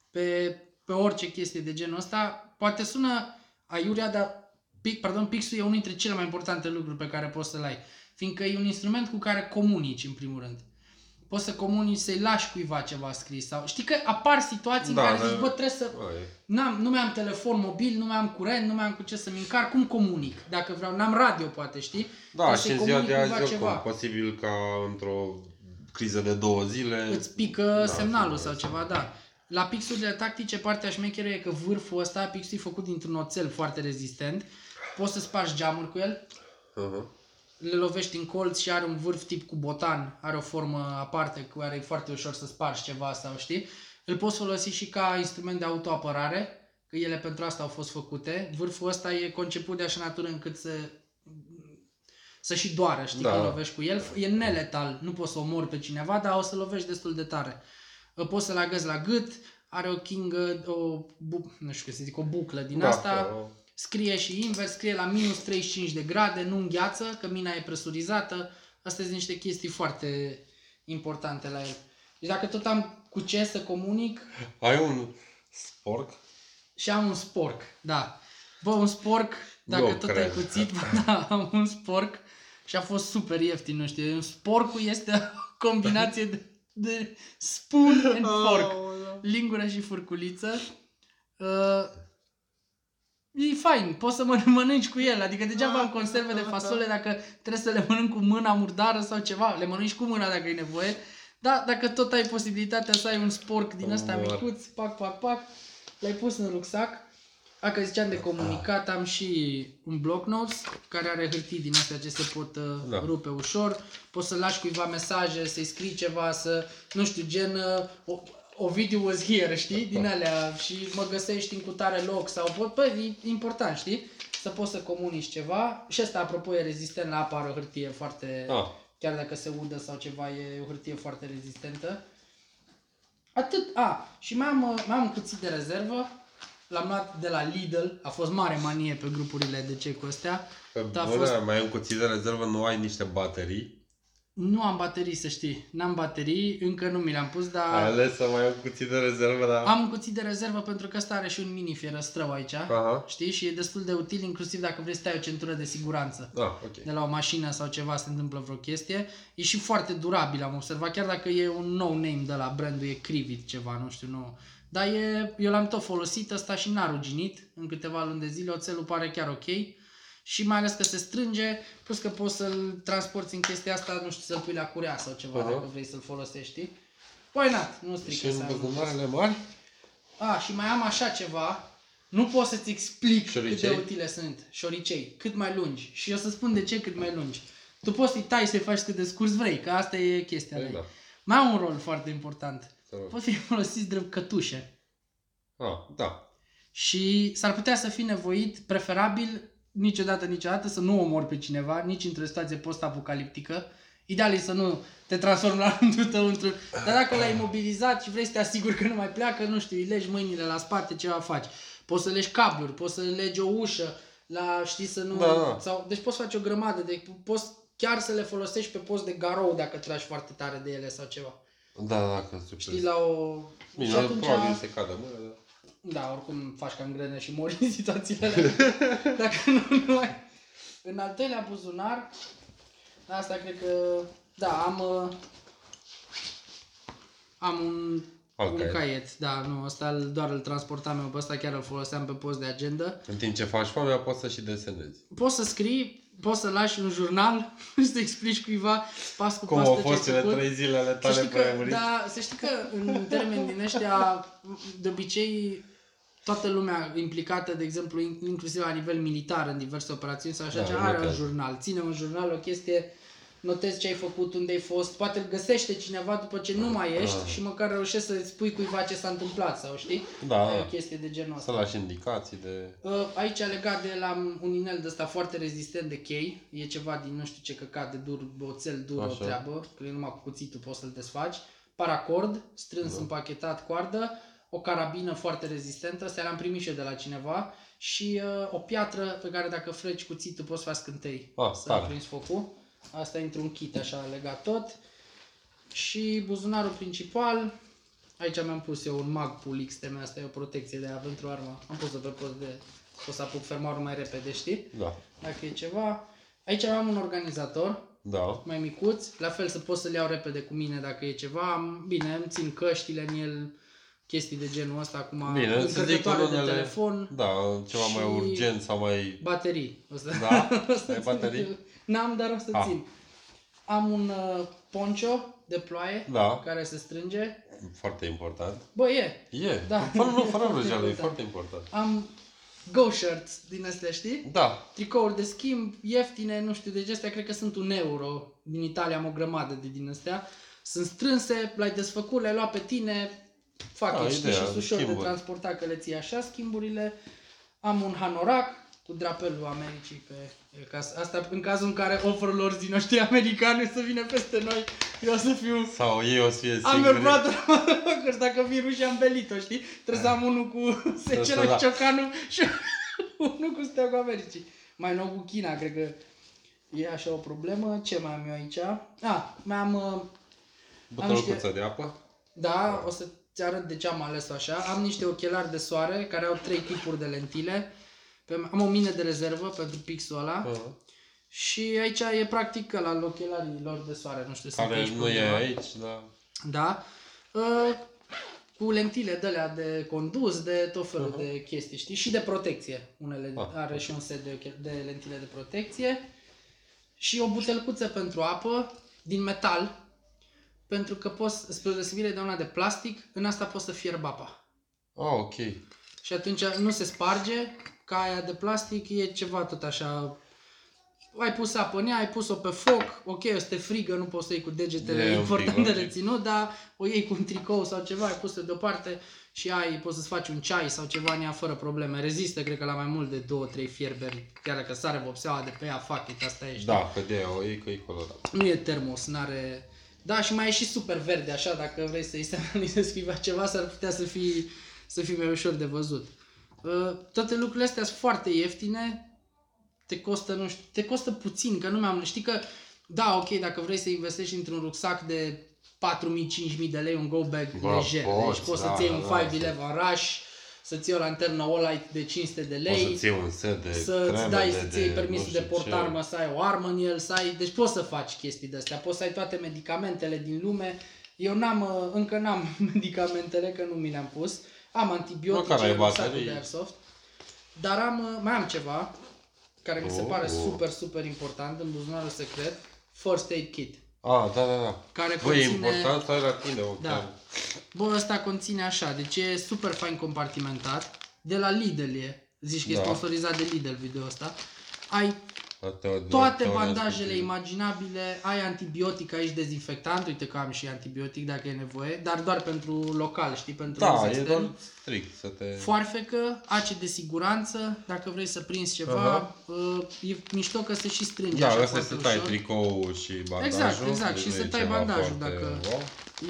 pe, pe orice chestie de genul ăsta. Poate sună aiurea, dar pic, pardon, pixul e unul dintre cele mai importante lucruri pe care poți să-l ai. Fiindcă e un instrument cu care comunici, în primul rând. Poți să comunici, să-i lași cuiva ceva scris. Sau... Știi că apar situații Da, în care da. zici, bă, trebuie să... Ai. N-am, nu mai am telefon mobil, nu mai am curent, nu mai am cu ce să-mi încarc, cum comunic? Dacă vreau, n-am radio poate, știi? Da, Trebuie și să-i în ziua comunic de cuiva azi, oricum, posibil ca într-o criză de două zile... îți pică Da, semnalul da, sau da. ceva, da. La pixurile tactice, partea șmecheră e că vârful ăsta, pixul e făcut dintr-un oțel foarte rezistent. Poți să spargi geamuri cu el, Uh-huh. Le lovești în colț și are un vârf tip cu botan, are o formă aparte cu care e foarte ușor să spargi ceva sau știi. Îl poți folosi și ca instrument de autoapărare, că ele pentru asta au fost făcute. Vârful ăsta e conceput de așa natură încât să să și doară, știi, Da. da. când lovești cu el. E neletal, nu poți să omori pe cineva, dar o să lovești destul de tare. Îl Poți să-l agăzi la gât, are o kingă, o, bu- nu știu cum să zic, o buclă din Da, asta. da. Scrie și invers, scrie la minus 35 de grade, nu îngheață, că mina e presurizată. Astea sunt niște chestii foarte importante la el. Deci dacă tot am cu ce să comunic, Ai un sporc? și am un sporc, da. Bă, un sporc, dacă Nu tot cred. ai cuțit, bă, da, am un sporc și a fost super ieftin, nu știu. Sporcul este o combinație de, de spoon and fork. Lingură și furculiță. Uh, e fain, poți să mănânci, mănânci cu el, adică degeaba am conserve de fasole dacă trebuie să le mănânc cu mâna murdară sau ceva, le mănânci cu mâna dacă e nevoie. Da, dacă tot ai posibilitatea să ai un sporc din ăsta Mor. micuț, pac, pac, pac, l-ai pus în rucsac. Dacă ziceam de comunicat, am și un block notes care are hârtii din astea ce se pot uh, Da. rupe ușor. Poți să lași cuiva mesaje, să-i scrii ceva, să, nu știu, gen uh, o, o video was here, știi? Din alea și mă găsești în cutare loc sau pot, bă, e important, știi? Să poți să comunici ceva. Și asta, apropo, e rezistent la apă, are o hârtie foarte... Ah, Chiar dacă se udă sau ceva, e o hârtie foarte rezistentă. Atât. A, și mai am, uh, mai am un cuțit de rezervă. L-am luat de la Lidl. A fost mare manie pe grupurile de ce cu astea. pe Da, a bune, fost- mai ai un cuțit de rezervă, nu ai niște baterii? Nu am baterii, să știi. N-am baterii, încă nu mi le-am pus, dar... Ai ales să mai ai un cuțit de rezervă, dar... Am un cuțit de rezervă pentru că ăsta are și un mini fierăstrău aici. Aha. Știi? Și e destul de util, inclusiv dacă vrei să tai o centură de siguranță. Ah, ok. de la o mașină sau ceva se întâmplă vreo chestie. E și foarte durabil, am observat, chiar dacă e un nou name de la brandul, e Crivit ceva, nu știu, nu. Dar e, eu l-am tot folosit, ăsta și n-a ruginit în câteva luni de zile, oțelul pare chiar ok. Și mai ales că se strânge, plus că poți să-l transporti în chestia asta, nu știu, să-l pui la curea sau ceva, Aha. dacă vrei să-l folosești, știi? Why not? Nu Și strică în să ai un- buzunarele mari? a, și mai am așa ceva. Nu pot să-ți explic cât Șoricei? de utile sunt. Șoricei. Cât mai lungi. Și eu să spun de ce cât mai lungi. Tu poți să-i tai să-i faci cât de scurs vrei, că asta e chestia Păi lui. da. Mai am un rol foarte important. Să rog. Pot fi folosiți drept cătușe. Ah, da. Și s-ar putea să fii nevoit, preferabil, niciodată, niciodată, să nu omori pe cineva, nici într-o situație post-apocaliptică. Ideal e să nu te transformi la rândul tău într-un... Dar dacă l-ai imobilizat și vrei să te asiguri că nu mai pleacă, nu știu, îi legi mâinile la spate, ceva faci. Poți să legi cabluri, poți să legi o ușă, la, știi, să nu... Da, da. Sau, deci poți face o grămadă de... Poți chiar să le folosești pe post de garou dacă tragi foarte tare de ele sau ceva. Da, da, că super. Știi, la o... Bine, și atunci... probabil se cadă mână, dar... Da, oricum faci cam grene și mori în situațiile alea. Dacă nu, nu ai. În al treilea buzunar, asta cred că, da, am, uh, am un, Alt un caiet. caiet. Da, nu, ăsta îl- doar îl transportam eu pe ăsta, chiar îl foloseam pe post de agenda. În timp ce faci foamea, poți să și desenezi. Poți să scrii, poți să lași un jurnal și să explici cuiva pas cu Cum pas au tot ce fost ai cele făcut. trei zile ale Să tale știi, că, pre da, să știi că în termeni din ăștia, de obicei, toată lumea implicată, de exemplu, in- inclusiv la nivel militar, în diverse operațiuni sau așa, Da, ceva, are un notează. jurnal. Ține un jurnal, o chestie, notezi ce ai făcut, unde ai fost, poate îl găsește cineva după ce nu mai ești Ah. și măcar reușești să-ți spui cuiva ce s-a întâmplat sau știi? Da, Ai da. o chestie de genul ăsta. Să lași indicații de... Uh, Aici legat de la un inel de ăsta foarte rezistent de chei, e ceva din nu știu ce căcat de dur, oțel dur o Așa. treabă, că e numai cu cuțitul poți să-l desfaci. Paracord, strâns, Da. împachetat, coardă, o carabină foarte rezistentă, astea le-am primit și eu de la cineva, și uh, o piatră pe care dacă freci cuțitul poți să faci scântei. Ah, să tare. aprins focul. Asta e într-un kit așa legat tot. Și buzunarul principal, aici mi-am pus eu un Magpul XTM, asta e o protecție de aia pentru armă. Am pus-o pe post de, o să apuc fermoarul mai repede, știi? Da. Dacă e ceva. Aici am un organizator, Da. mai micuț, la fel să pot să-l iau repede cu mine dacă e ceva. Am, bine, îmi țin căștile în el, chestii de genul ăsta, acum Bine, să zic încărcătoare de unele... telefon, Da, ceva mai și- urgent sau mai... baterii. O să... Da? o să Ai țin baterii? el. N-am, dar o să Ah. țin. Am un uh, poncho de ploaie Da. care se strânge. Foarte important. Bă, e. E. Da. Fără, nu, fără Foarte vrăjeală, e important. foarte important. Am go shirts din astea, știi? Da. Tricouri de schimb, ieftine, nu știu, deci astea cred că sunt un euro. Din Italia am o grămadă de din astea. Sunt strânse, le-ai desfăcut, le-ai luat pe tine, fac Da, da, știi, ideea, și sunt ușor de schimburi. transportat că le ții așa schimburile. Am un hanorac cu drapelul Americii pe e, ca, să- asta în cazul în care oferă lor zi noștri americani să vină peste noi, eu o să fiu Sau ei o să fie am singuri. meu brother motherfuckers, dacă vin rușii am belit-o, știi? Trebuie să am unul cu secera să da. și ciocanul și unul cu steagul Americii. Mai nou cu China, cred că e așa o problemă. Ce mai am eu aici? Ah, mai am, uh, Butălucuță de apă. da, o să-ți arăt de ce am ales-o așa. Am niște ochelari de soare care au trei tipuri de lentile. Pe- Am o mine de rezervă pentru pixul ăla. Uh, Și aici e practic la ochelarii lor de soare, nu știu, sunt Care aici nu pe e undeva. aici, da. Da? Uh, cu lentile de alea de condus, de tot felul Mhm. de chestii, știi? Și de protecție. Unele Ah, are și un set de, oche- de lentile de protecție. Și o butelcuță pentru apă din metal. Pentru că poți, spre deosebire de una de plastic, în asta poți să fierbi apa. Ah, ok. Și atunci nu se sparge, ca aia de plastic e ceva tot așa... Ai pus apă în ea, ai pus-o pe foc, ok, o să te frigă, nu poți să iei cu degetele, E e un important pic, de ok. reținut, dar o iei cu un tricou sau ceva, ai pus-o deoparte și ai, poți să-ți faci un ceai sau ceva în ea fără probleme. Rezistă, cred că la mai mult de 2-3 fierberi, chiar dacă sare vopseaua de pe ea, fuck it, asta e, știi? Da, că de o iei că e colorat. Nu e termos, n-are... Da, și mai e și super verde, așa, dacă vrei să-i semnalizezi cuiva ceva, s-ar putea să fii, să fii mai ușor de văzut. Uh, Toate lucrurile astea sunt foarte ieftine, te costă, nu știu, te costă puțin, că nu mi-am... Știi că, da, ok, dacă vrei să investești într-un rucsac de 4.000-5.000 de lei, un go bag Bă, lejer, poți, deci poți da, să-ți iei da, un da, 511 Rush, să-ți iei o lanternă Olight de 500 de lei, Poți să-ți iei un set de să-ți creme, dai, de, să-ți iei de, permisul nu de știu ce. portarmă, să ai o armă în el, să ai... Deci poți să faci chestii de astea, poți să ai toate medicamentele din lume. Eu n-am, uh, încă n-am medicamentele, că nu mi le-am pus. Am antibiotice, Măcar ai în sacul baterii. de airsoft. Dar am, uh, mai am ceva, care mi se Oh, pare oh. super, super important, în buzunarul secret. First Aid Kit. Ah, da, da, da. Care Băi, e conține... important să ai la tine o Da. Bă, ăsta conține așa, deci e super fain compartimentat. De la Lidl e. Zici că e Da. sponsorizat de Lidl video ăsta. Ai La teo- toate teoria bandajele sportivă. imaginabile, ai antibiotic, ai și dezinfectant, uite că am și antibiotic dacă e nevoie, dar doar pentru local, știi, pentru Da, uz e extern. doar strict să te... Foarfecă, ace de siguranță, dacă vrei să prinzi ceva, uh, e mișto că se și strânge Da, așa asta e foarte să tai ușor. tricoul și bandajul. Exact, exact, deci și nu să e tai ceva bandajul foarte dacă- wow.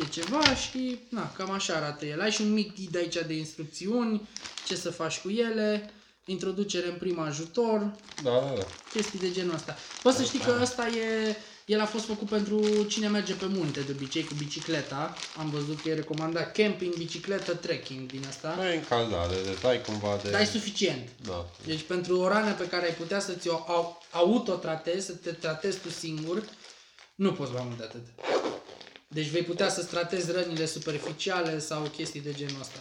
E ceva și, na, cam așa arată el. Ai și un mic ghid aici de instrucțiuni, ce să faci cu ele, introducere în prim ajutor, Da, da, da. chestii de genul ăsta. Poți să știi că ăsta e, el a fost făcut pentru cine merge pe munte de obicei cu bicicleta. Am văzut că e recomandat camping, bicicletă, trekking din asta. Nu e încălzare, de tai cumva de... Dar e suficient. Da. Deci pentru o rană pe care ai putea să ți-o au- autotratezi, să te tratezi tu singur, nu poți mai mult de atât. Deci vei putea să-ți tratezi rănile superficiale sau chestii de genul ăsta.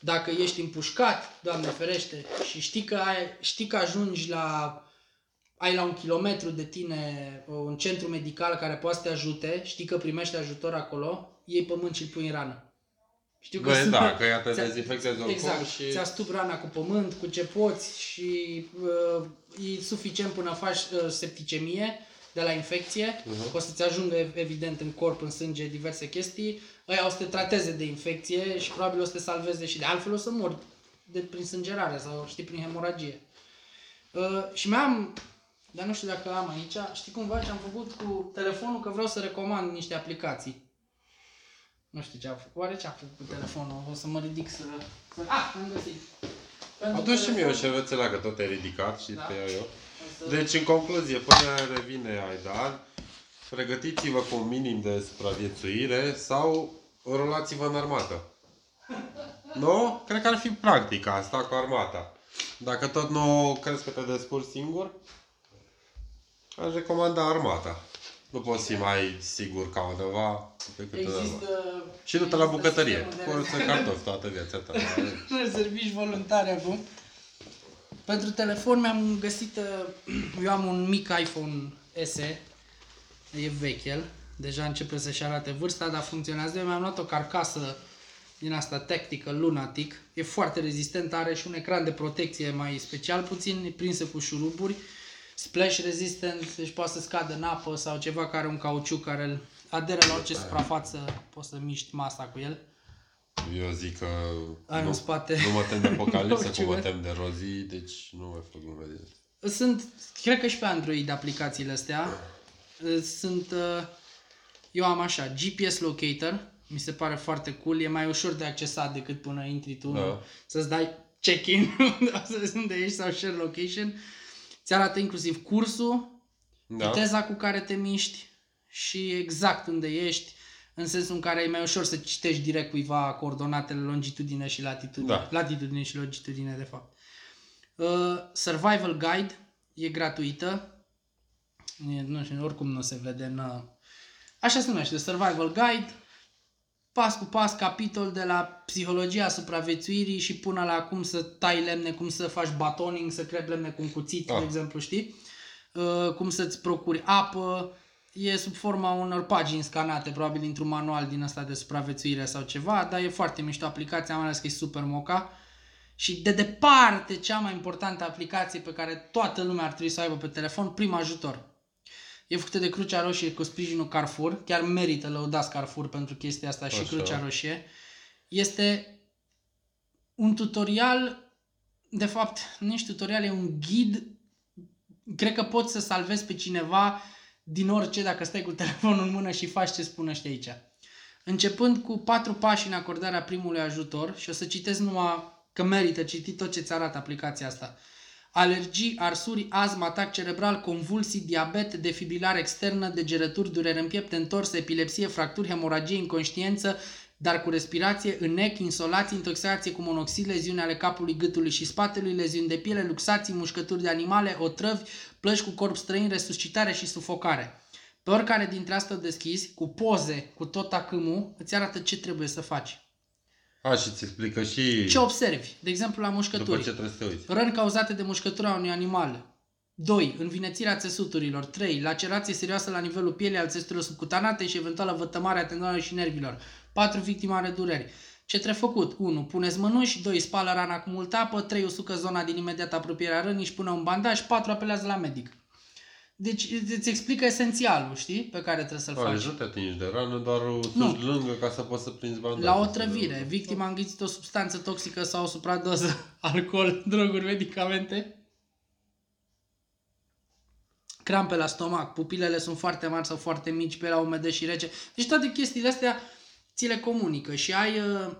Dacă ești împușcat, Doamne ferește, și știi că, ai, știi că ajungi la ai la un kilometru de tine un centru medical care poate să te ajute, știi că primești ajutor acolo, iei pământ și îl pui în rană. Știu Băi, sunt- da, că ea te ți-a- dezinfectezi oricum Exact, și... ți-a stup rana cu pământ, cu ce poți și uh, e suficient până faci uh, septicemie de la infecție, Mhm. o să-ți ajungă ev- evident în corp, în sânge, diverse chestii, ăia o să te trateze de infecție și probabil o să te salveze și de altfel o să mori de, prin sângerare sau știi, prin hemoragie. Uh, și mai am, dar nu știu dacă am aici, știi cumva ce am făcut cu telefonul, că vreau să recomand niște aplicații. Nu știu ce a făcut. Oare ce a făcut cu telefonul? O să mă ridic să... să... Ah, am găsit. Pentru Adu și mie o telefon- șervețelea, că tot e ridicat și Da. te iau eu. O să- Deci, în concluzie, până revine Aidan, pregătiți-vă cu un minim de supraviețuire sau rolați-vă în armată. Nu? Cred că ar fi practic asta cu armata. Dacă tot nu crezi că te descurci singur, aș recomanda armata. Nu poți fi mai sigur ca undeva decât undeva. Există... Și du-te la există bucătărie. sistemul de Curăță cartofi toată viața ta. rezerviști voluntari acum. Pentru telefon mi-am găsit, uh, eu am un mic iPhone SE, e vechi el, deja începe să-și arate vârsta, dar funcționează. Eu mi-am luat o carcasă din asta Tactical Lunatic, e foarte rezistent, are și un ecran de protecție mai special puțin, e prinsă cu șuruburi, splash resistant, deci poate să scadă în apă sau ceva care are un cauciuc care îl aderă la orice suprafață, poți să miști masa cu el. Eu zic că Ai nu, în spate. nu mă tem de apocalipsă, Orice cum mă văd. tem de rozii, deci nu mai fac glume de asta. Sunt, cred că și pe Android aplicațiile astea. Sunt, uh, eu am așa, GPS Locator, mi se pare foarte cool, e mai ușor de accesat decât până intri tu, Da. să-ți dai check-in, să vezi unde ești sau share location. Ți arată inclusiv cursul, Da? viteza cu care te miști și exact unde ești, în sensul în care e mai ușor să citești direct cuiva coordonatele, longitudine și latitudine. Da. Latitudine și longitudine, de fapt. Uh, Survival Guide e gratuită. E, nu știu, oricum nu se vede în... uh, Așa se numește, Survival Guide. Pas cu pas, capitol de la psihologia supraviețuirii și până la cum să tai lemne, cum să faci batoning, să crepi lemne cu un cuțit, Ah. de exemplu, știi? Uh, cum să-ți procuri apă, e sub forma unor pagini scanate, probabil dintr-un manual din ăsta de supraviețuire sau ceva, dar e foarte mișto aplicația, mai ales că e super moca. Și de departe, cea mai importantă aplicație pe care toată lumea ar trebui să o aibă pe telefon, prim ajutor. E făcută de Crucea Roșie cu sprijinul Carrefour, chiar merită lăudați Carrefour pentru chestia asta și Așa. Crucea Roșie. Este un tutorial, de fapt, nu ești tutorial, e un ghid. Cred că poți să salvezi pe cineva din orice dacă stai cu telefonul în mână și faci ce spun ăștia aici. Începând cu patru pași în acordarea primului ajutor și o să citesc numai că merită citit tot ce ți arată aplicația asta. Alergii, arsuri, azm, atac cerebral, convulsii, diabet, defibrilare externă, degerături, durere în piept, întors, epilepsie, fracturi, hemoragie, inconștiență, dar cu respirație, înec, insolație, intoxicație cu monoxid, leziuni ale capului, gâtului și spatelui, leziuni de piele, luxații, mușcături de animale, otrăvi, plăci cu corp străin, resuscitare și sufocare. Pe oricare dintre astea o deschizi, cu poze, cu tot acâmul, îți arată ce trebuie să faci. A, și ți explică și Ce observi? De exemplu, la după mușcături. ce trebuie să te uiți. Răni cauzate de mușcătura unui animal. 2. Învinețirea țesuturilor. 3. Lacerație serioasă la nivelul pielii al țesuturilor subcutanate și eventuală vătămare a tendonelor și nervilor. 4. Victima are dureri. Ce trebuie făcut? 1. Puneți mănuși. 2. Spală rana cu multă apă. 3. Usucă zona din imediată apropiere a rănii și pune un bandaj. 4. Apelează la medic. Deci îți explică esențialul, știi? Pe care trebuie să-l A, faci. deci nu te atingi de rană, doar o Nu. sugi lângă ca să poți să prinzi bandajul. La o trăvire, victima a înghițit o substanță toxică sau o supradoză, alcool, droguri, medicamente. Crampe la stomac, pupilele sunt foarte mari sau foarte mici, pe la umedă și rece. Deci toate chestiile astea ți le comunică și ai uh,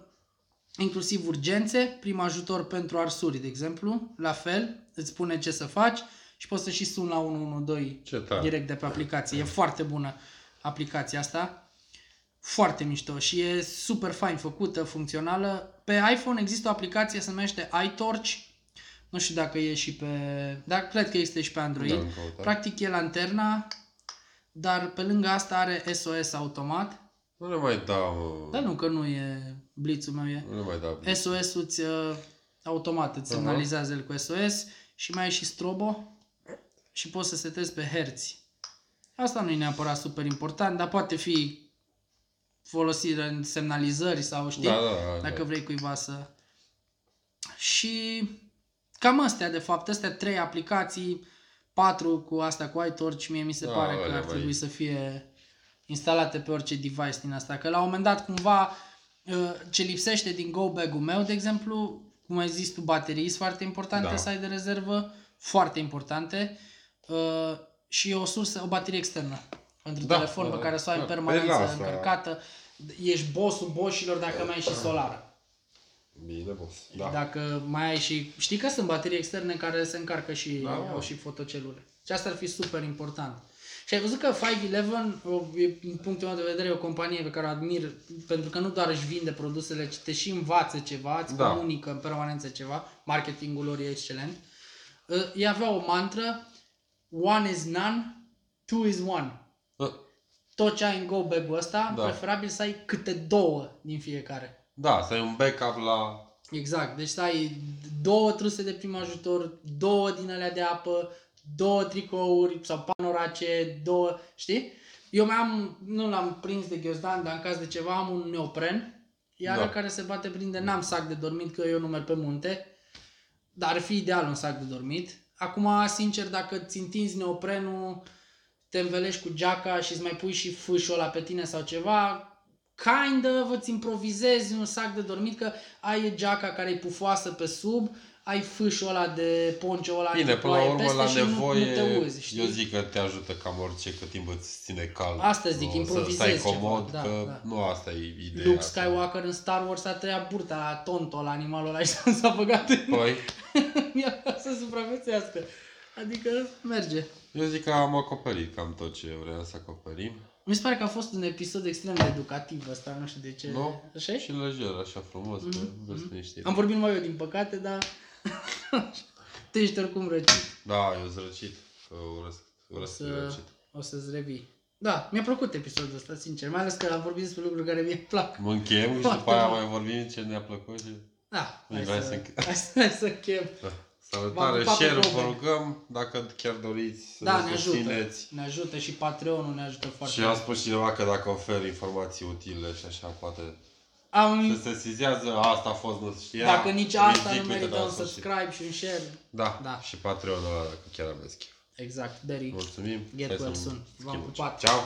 inclusiv urgențe, prim ajutor pentru arsuri, de exemplu, la fel, îți spune ce să faci și poți să și suni la 112 Ce tare. direct de pe aplicație. E foarte bună aplicația asta. Foarte mișto și e super fain făcută, funcțională. Pe iPhone există o aplicație se numește iTorch. Nu știu dacă e și pe... Dar cred că este și pe Android. Da, în căutare. Practic e lanterna, dar pe lângă asta are SOS automat. Nu le mai dau, mă. Dar nu, că nu e blițul meu, e. Nu le mai dau. SOS-ul ți, uh, automat îți Aha. semnalizează el cu SOS și mai ai și strobo și poți să setezi pe herți. Asta nu e neapărat super important, dar poate fi folosit în semnalizări sau știi, Da, da, da, dacă da. vrei cuiva să... Și cam astea, de fapt, astea trei aplicații, patru cu asta cu iTorch, mie mi se Da, pare că alea ar mai- trebui să fie instalate pe orice device din asta. Că la un moment dat cumva uh, ce lipsește din go bag-ul meu, de exemplu, cum ai zis tu, baterii sunt foarte importante Da. să ai de rezervă, foarte importante uh, și o sursă, o baterie externă pentru Da, telefon da, pe care să o ai da. în Păi permanență la asta- încărcată. ești bossul boșilor dacă mai ai și solară. Bine, boss. Da. Dacă mai ai și... Știi că sunt baterii externe care se încarcă și Da, mă. au și fotocelule. Și asta ar fi super important. Și ai văzut că 511, o- e, din punctul meu de vedere, e o companie pe care o admir, pentru că nu doar își vinde produsele, ci te și învață ceva, îți Da. comunică în permanență ceva, marketingul lor e excelent. Uh, Ei avea o mantră, one is none, two is one. Uh, Tot ce ai în go bag-ul ăsta, Da. preferabil să ai câte două din fiecare. Da, să ai un backup la... Exact, deci să ai două truse de prim ajutor, două din alea de apă, două tricouri sau panorace, două, știi? Eu mai am, nu l-am prins de ghiozdan, dar în caz de ceva am un neopren, iar Da. care se bate prinde, n-am sac de dormit, că eu nu merg pe munte, dar ar fi ideal un sac de dormit. Acum, sincer, dacă ți întinzi neoprenul, te învelești cu geaca și îți mai pui și fâșul ăla pe tine sau ceva, kind of îți improvizezi un sac de dormit, că ai geaca care e pufoasă pe sub, ai fâșul ăla de poncio ăla Bine, până la antiploaie urmă, peste la și nu- nevoie, nu, te uzi, știi? eu zic că te ajută cam orice, cât timp îți ține cald. Asta zic, Nu, improvizezi Să stai ceva, comod, da, că da. nu asta e ideea. Luke asta. Skywalker în Star Wars a tăiat burta la tonto, la animalul ăla și s-a băgat în Păi, el să supraviețuiască. Adică merge. eu zic că am acoperit cam tot ce vreau să acoperim. Mi se pare că a fost un episod extrem de educativ ăsta, nu știu de ce. Nu? Așa e? Și lejer, așa frumos, că vezi niște... Am vorbit numai eu, din păcate, dar... tu ești oricum răcit. Da, eu sunt răcit. Că urăsc, urăsc să, să... răcit. o să-ți revii. Da, mi-a plăcut episodul ăsta, sincer. Mai ales că am vorbit despre lucruri care mie îmi plac. Mă închem și Foarte după aia mult. mai vorbim ce ne-a plăcut și... Da, hai Vrei să, să înche- hai să, hai să închem. Da. V-am Salutare, pupat pe share probe. vă rugăm, dacă chiar doriți să Da, ne ne ajută. susțineți. Ne ajută și Patreonul ne ajută foarte Și a spus cineva că dacă ofer informații utile și așa, poate Am, se sesizează, asta a fost, nu știa. dacă nici îi asta zic, nu uite, merită da, un în sfârșit. subscribe și un share. Da, Da. și Patreonul ăla, dacă chiar aveți chef. Exact, Derry. Mulțumim. Get Hai să well soon. V-am schimbăm. pupat. Ceau.